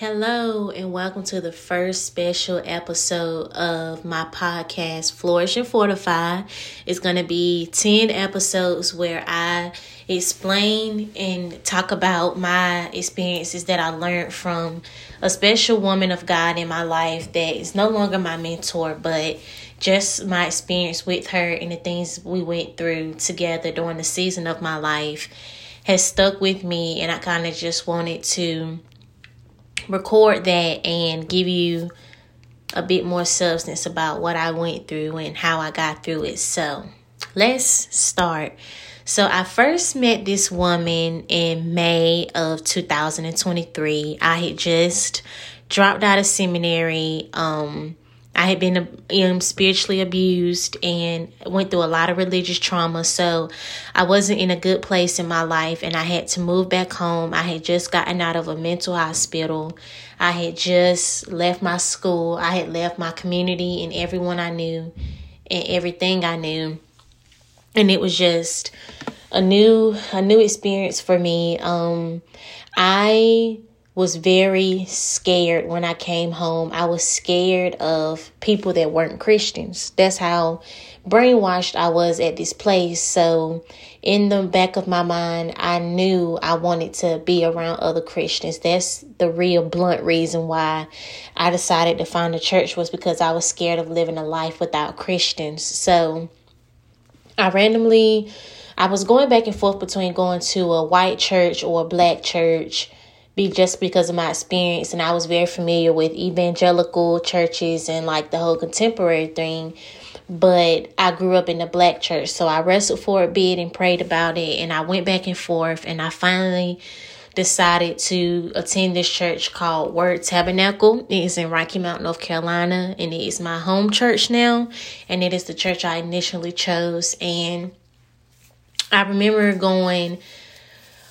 Hello, and welcome to the first special episode of my podcast, Flourish and Fortify. It's going to be 10 episodes where I explain and talk about my experiences that I learned from a special woman of God in my life that is no longer my mentor, but just my experience with her and the things we went through together during the season of my life has stuck with me, and I kind of just wanted to record that and give you a bit more substance about what I went through and how I got through it. So, let's start. So, I first met this woman in May of 2023. I had just dropped out of seminary. Um, I had been um, spiritually abused and went through a lot of religious trauma. So I wasn't in a good place in my life and I had to move back home. I had just gotten out of a mental hospital. I had just left my school. I had left my community and everyone I knew and everything I knew. And it was just a new a new experience for me. Um I was very scared when I came home. I was scared of people that weren't Christians. That's how brainwashed I was at this place. So, in the back of my mind, I knew I wanted to be around other Christians. That's the real blunt reason why I decided to find a church was because I was scared of living a life without Christians. So, I randomly I was going back and forth between going to a white church or a black church be just because of my experience and I was very familiar with evangelical churches and like the whole contemporary thing but I grew up in the black church so I wrestled for a bit and prayed about it and I went back and forth and I finally decided to attend this church called Word Tabernacle. It is in Rocky Mount, North Carolina, and it is my home church now. And it is the church I initially chose. And I remember going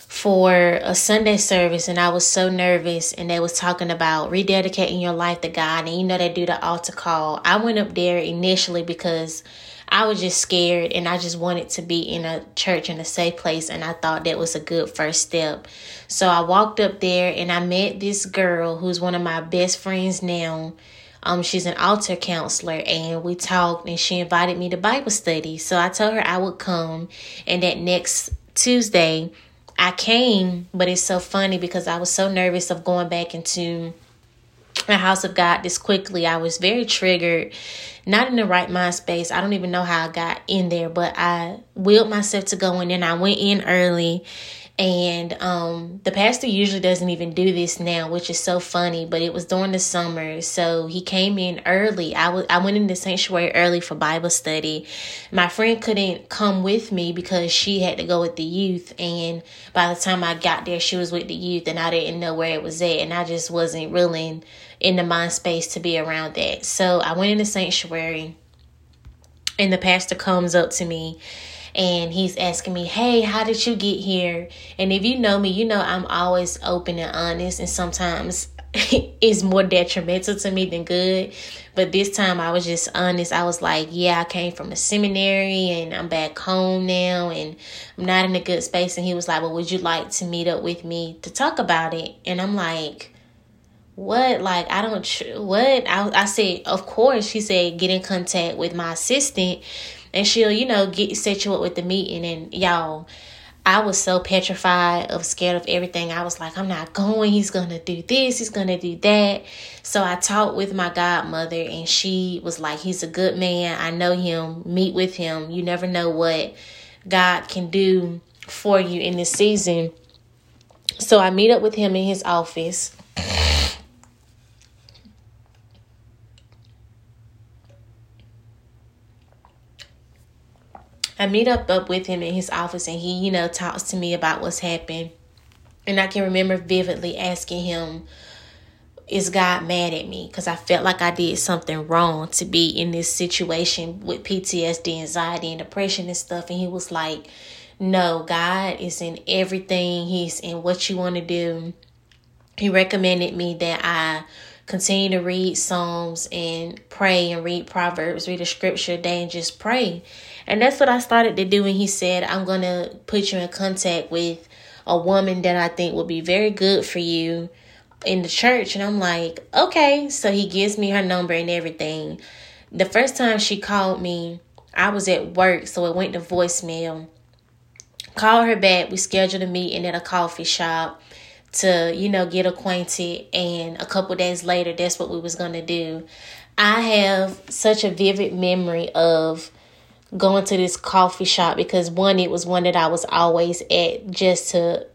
for a Sunday service and I was so nervous and they was talking about rededicating your life to God and you know they do the altar call. I went up there initially because I was just scared and I just wanted to be in a church in a safe place and I thought that was a good first step. So I walked up there and I met this girl who's one of my best friends now. Um, she's an altar counselor and we talked and she invited me to Bible study. So I told her I would come and that next Tuesday I came, but it's so funny because I was so nervous of going back into the house of God this quickly. I was very triggered, not in the right mind space. I don't even know how I got in there, but I willed myself to go in and I went in early and um, the pastor usually doesn't even do this now, which is so funny. But it was during the summer, so he came in early. I went into sanctuary early for Bible study. My friend couldn't come with me because she had to go with the youth, and by the time I got there, she was with the youth, and I didn't know where it was at, and I just wasn't really in, in the mind space to be around that. So I went in the sanctuary, and the pastor comes up to me and he's asking me, Hey, how did you get here? And if you know me, you know I'm always open and honest, and sometimes it's more detrimental to me than good. But this time I was just honest. I was like, Yeah, I came from the seminary and I'm back home now and I'm not in a good space. And he was like, Well, would you like to meet up with me to talk about it? And I'm like, what like i don't what I, I said of course she said get in contact with my assistant and she'll you know get set you up with the meeting and y'all I was so petrified of scared of everything. I was like, I'm not going. He's going to do this. He's going to do that. So I talked with my godmother and she was like, he's a good man. I know him. Meet with him. You never know what God can do for you in this season. So I meet up with him in his office I meet up, up with him in his office and he, you know, talks to me about what's happened. And I can remember vividly asking him, Is God mad at me? Because I felt like I did something wrong to be in this situation with PTSD, anxiety, and depression and stuff. And he was like, No, God is in everything, He's in what you want to do. He recommended me that I continue to read Psalms and pray and read Proverbs, read a scripture day and just pray. And that's what I started to do. And he said, I'm going to put you in contact with a woman that I think will be very good for you. in the church. And I'm like, okay. So he gives me her number and everything. The first time she called me, I was at work, so it went to voicemail. Call her back. We scheduled a meeting at a coffee shop to, you know, get acquainted. And a couple days later, that's what we was gonna do. I have such a vivid memory of going to this coffee shop because one, it was one that I was always at just to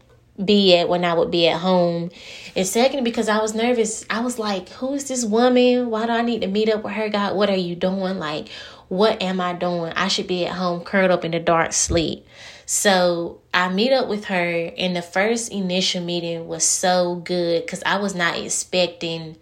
be at when I would be at home. And second, because I was nervous, I was like, who is this woman? Why do I need to meet up with her? God, what are you doing? Like, what am I doing? I should be at home curled up in the dark sleep. So I meet up with her, and the first initial meeting was so good because I was not expecting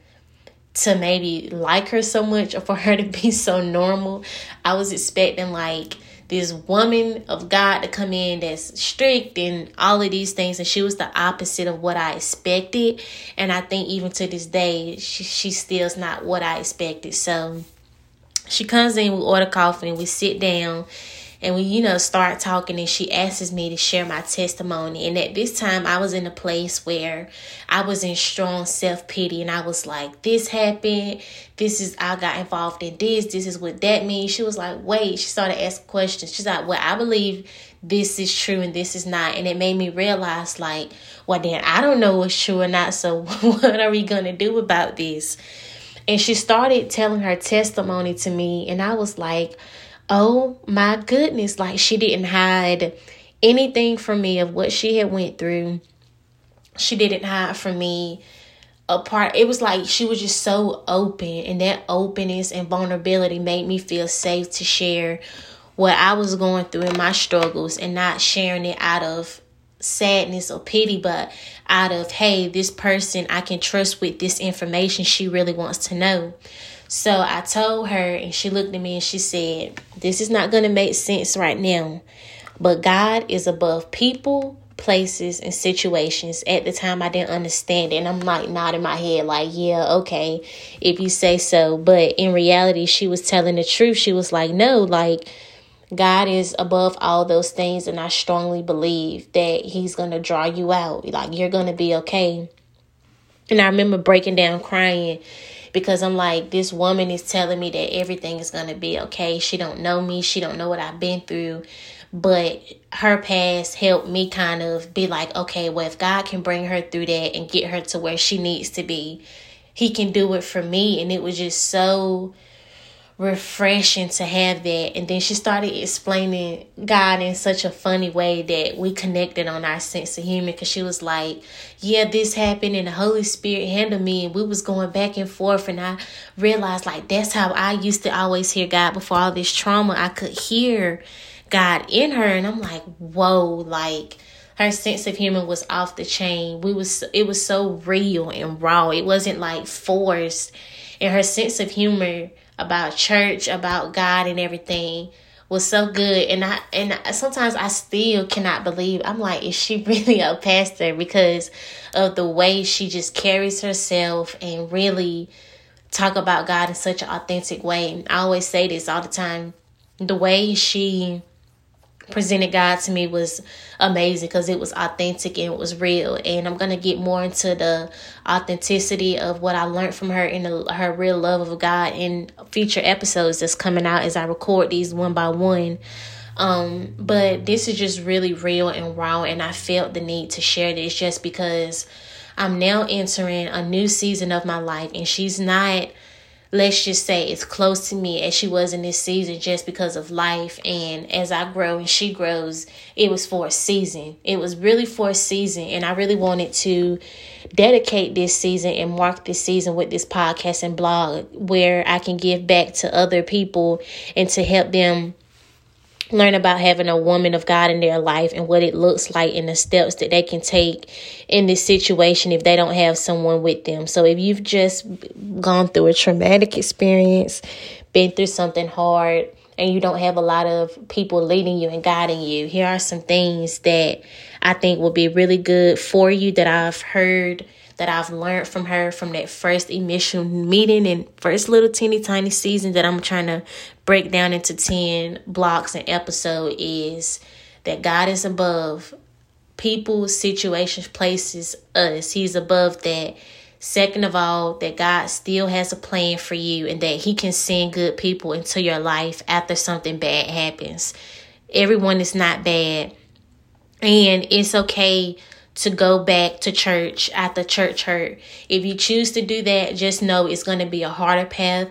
to maybe like her so much or for her to be so normal. I was expecting like this woman of God to come in that's strict and all of these things, and she was the opposite of what I expected. And I think even to this day, she, she still's not what I expected. So she comes in, we order coffee, and we sit down and we you know start talking and she asks me to share my testimony. And at this time i was in a place where i was in strong self-pity and i was like this happened. This is i got involved in this. This is what that means. She was like wait. She started asking questions. She's like well i believe this is true and this is not. And it made me realize like well then i don't know what's true or not. So what are we gonna do about this? And she started telling her testimony to me and i was like oh my goodness, like she didn't hide anything from me of what she had went through. She didn't hide from me a part. It was like she was just so open, and that openness and vulnerability made me feel safe to share what I was going through in my struggles and not sharing it out of sadness or pity, but out of, hey, this person I can trust with this information she really wants to know. So I told her, and she looked at me and she said, This is not going to make sense right now, but God is above people, places, and situations. At the time, I didn't understand it. And I'm like nodding my head, like, Yeah, okay, if you say so. But in reality, she was telling the truth. She was like, No, like, God is above all those things, and I strongly believe that He's going to draw you out. Like, you're going to be okay. And I remember breaking down crying because I'm like this woman is telling me that everything is going to be okay. She don't know me, she don't know what I've been through, but her past helped me kind of be like, okay, well if God can bring her through that and get her to where she needs to be, he can do it for me and it was just so refreshing to have that. And then she started explaining God in such a funny way that we connected on our sense of humor because she was like, Yeah, this happened and the Holy Spirit handled me and we was going back and forth and I realized like that's how I used to always hear God before all this trauma. I could hear God in her and I'm like, whoa, like her sense of humor was off the chain. We was it was so real and raw. It wasn't like forced. And her sense of humor about church, about God and everything was so good and I and sometimes I still cannot believe I'm like is she really a pastor because of the way she just carries herself and really talk about God in such an authentic way. I always say this all the time. The way she presented God to me was amazing because it was authentic and it was real. And I'm gonna get more into the authenticity of what I learned from her and the, her real love of God in future episodes that's coming out as I record these one by one. Um, but this is just really real and raw, and I felt the need to share this just because I'm now entering a new season of my life, and she's not let's just say it's close to me as she was in this season just because of life. And as I grow and she grows it was for a season. It was really for a season. And I really wanted to dedicate this season and mark this season with this podcast and blog where I can give back to other people and to help them learn about having a woman of God in their life and what it looks like and the steps that they can take in this situation if they don't have someone with them. So if you've just gone through a traumatic experience, been through something hard, and you don't have a lot of people leading you and guiding you, here are some things that I think will be really good for you that I've heard that I've learned from her from that first initial meeting and first little teeny tiny season that I'm trying to break down into 10 blocks and episode is that God is above people, situations, places, us. He's above that. Second of all, that God still has a plan for you and that He can send good people into your life after something bad happens. Everyone is not bad. And it's okay to go back to church after church hurt. If you choose to do that, just know it's going to be a harder path.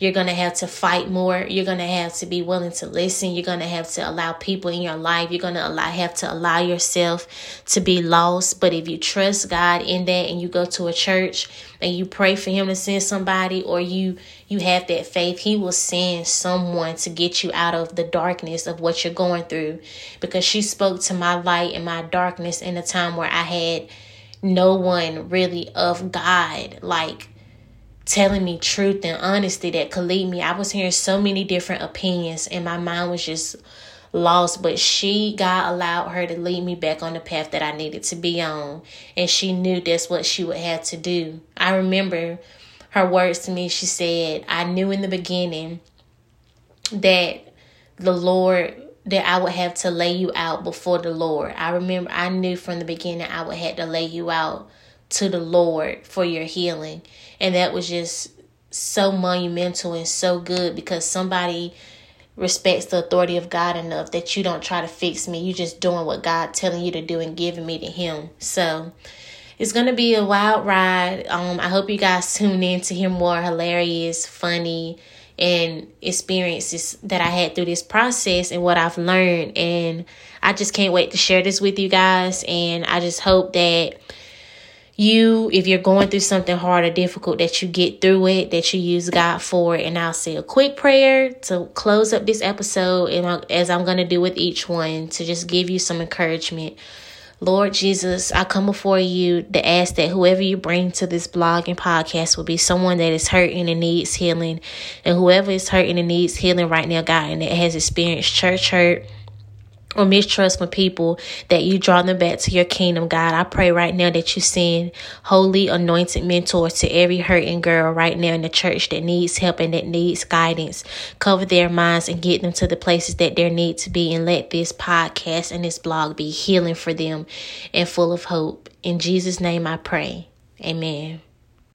You're going to have to fight more. You're going to have to be willing to listen. You're going to have to allow people in your life. You're going to allow, have to allow yourself to be lost. But if you trust God in that and you go to a church and you pray for him to send somebody or you you have that faith, he will send someone to get you out of the darkness of what you're going through. Because she spoke to my light and my darkness in a time where I had no one really of God like telling me truth and honesty that could lead me. I was hearing so many different opinions and my mind was just lost, but she, God allowed her to lead me back on the path that I needed to be on. And she knew that's what she would have to do. I remember her words to me. She said, I knew in the beginning that the Lord that I would have to lay you out before the Lord. I remember I knew from the beginning I would have to lay you out to the Lord for your healing. And that was just so monumental and so good because somebody respects the authority of God enough that you don't try to fix me. You're just doing what God telling you to do and giving me to him. So it's gonna be a wild ride. Um I hope you guys tune in to hear more hilarious, funny, and experiences that I had through this process and what I've learned. And I just can't wait to share this with you guys. And I just hope that you, if you're going through something hard or difficult, that you get through it, that you use God for it. And I'll say a quick prayer to close up this episode, and as I'm going to do with each one, to just give you some encouragement. Lord Jesus, I come before you to ask that whoever you bring to this blog and podcast will be someone that is hurting and needs healing. And whoever is hurting and needs healing right now, God, and that has experienced church hurt or mistrust from people that you draw them back to your kingdom, God. I pray right now that you send holy anointed mentors to every hurting girl right now in the church that needs help and that needs guidance. Cover their minds and get them to the places that they need to be and let this podcast and this blog be healing for them and full of hope. In Jesus' name I pray. Amen.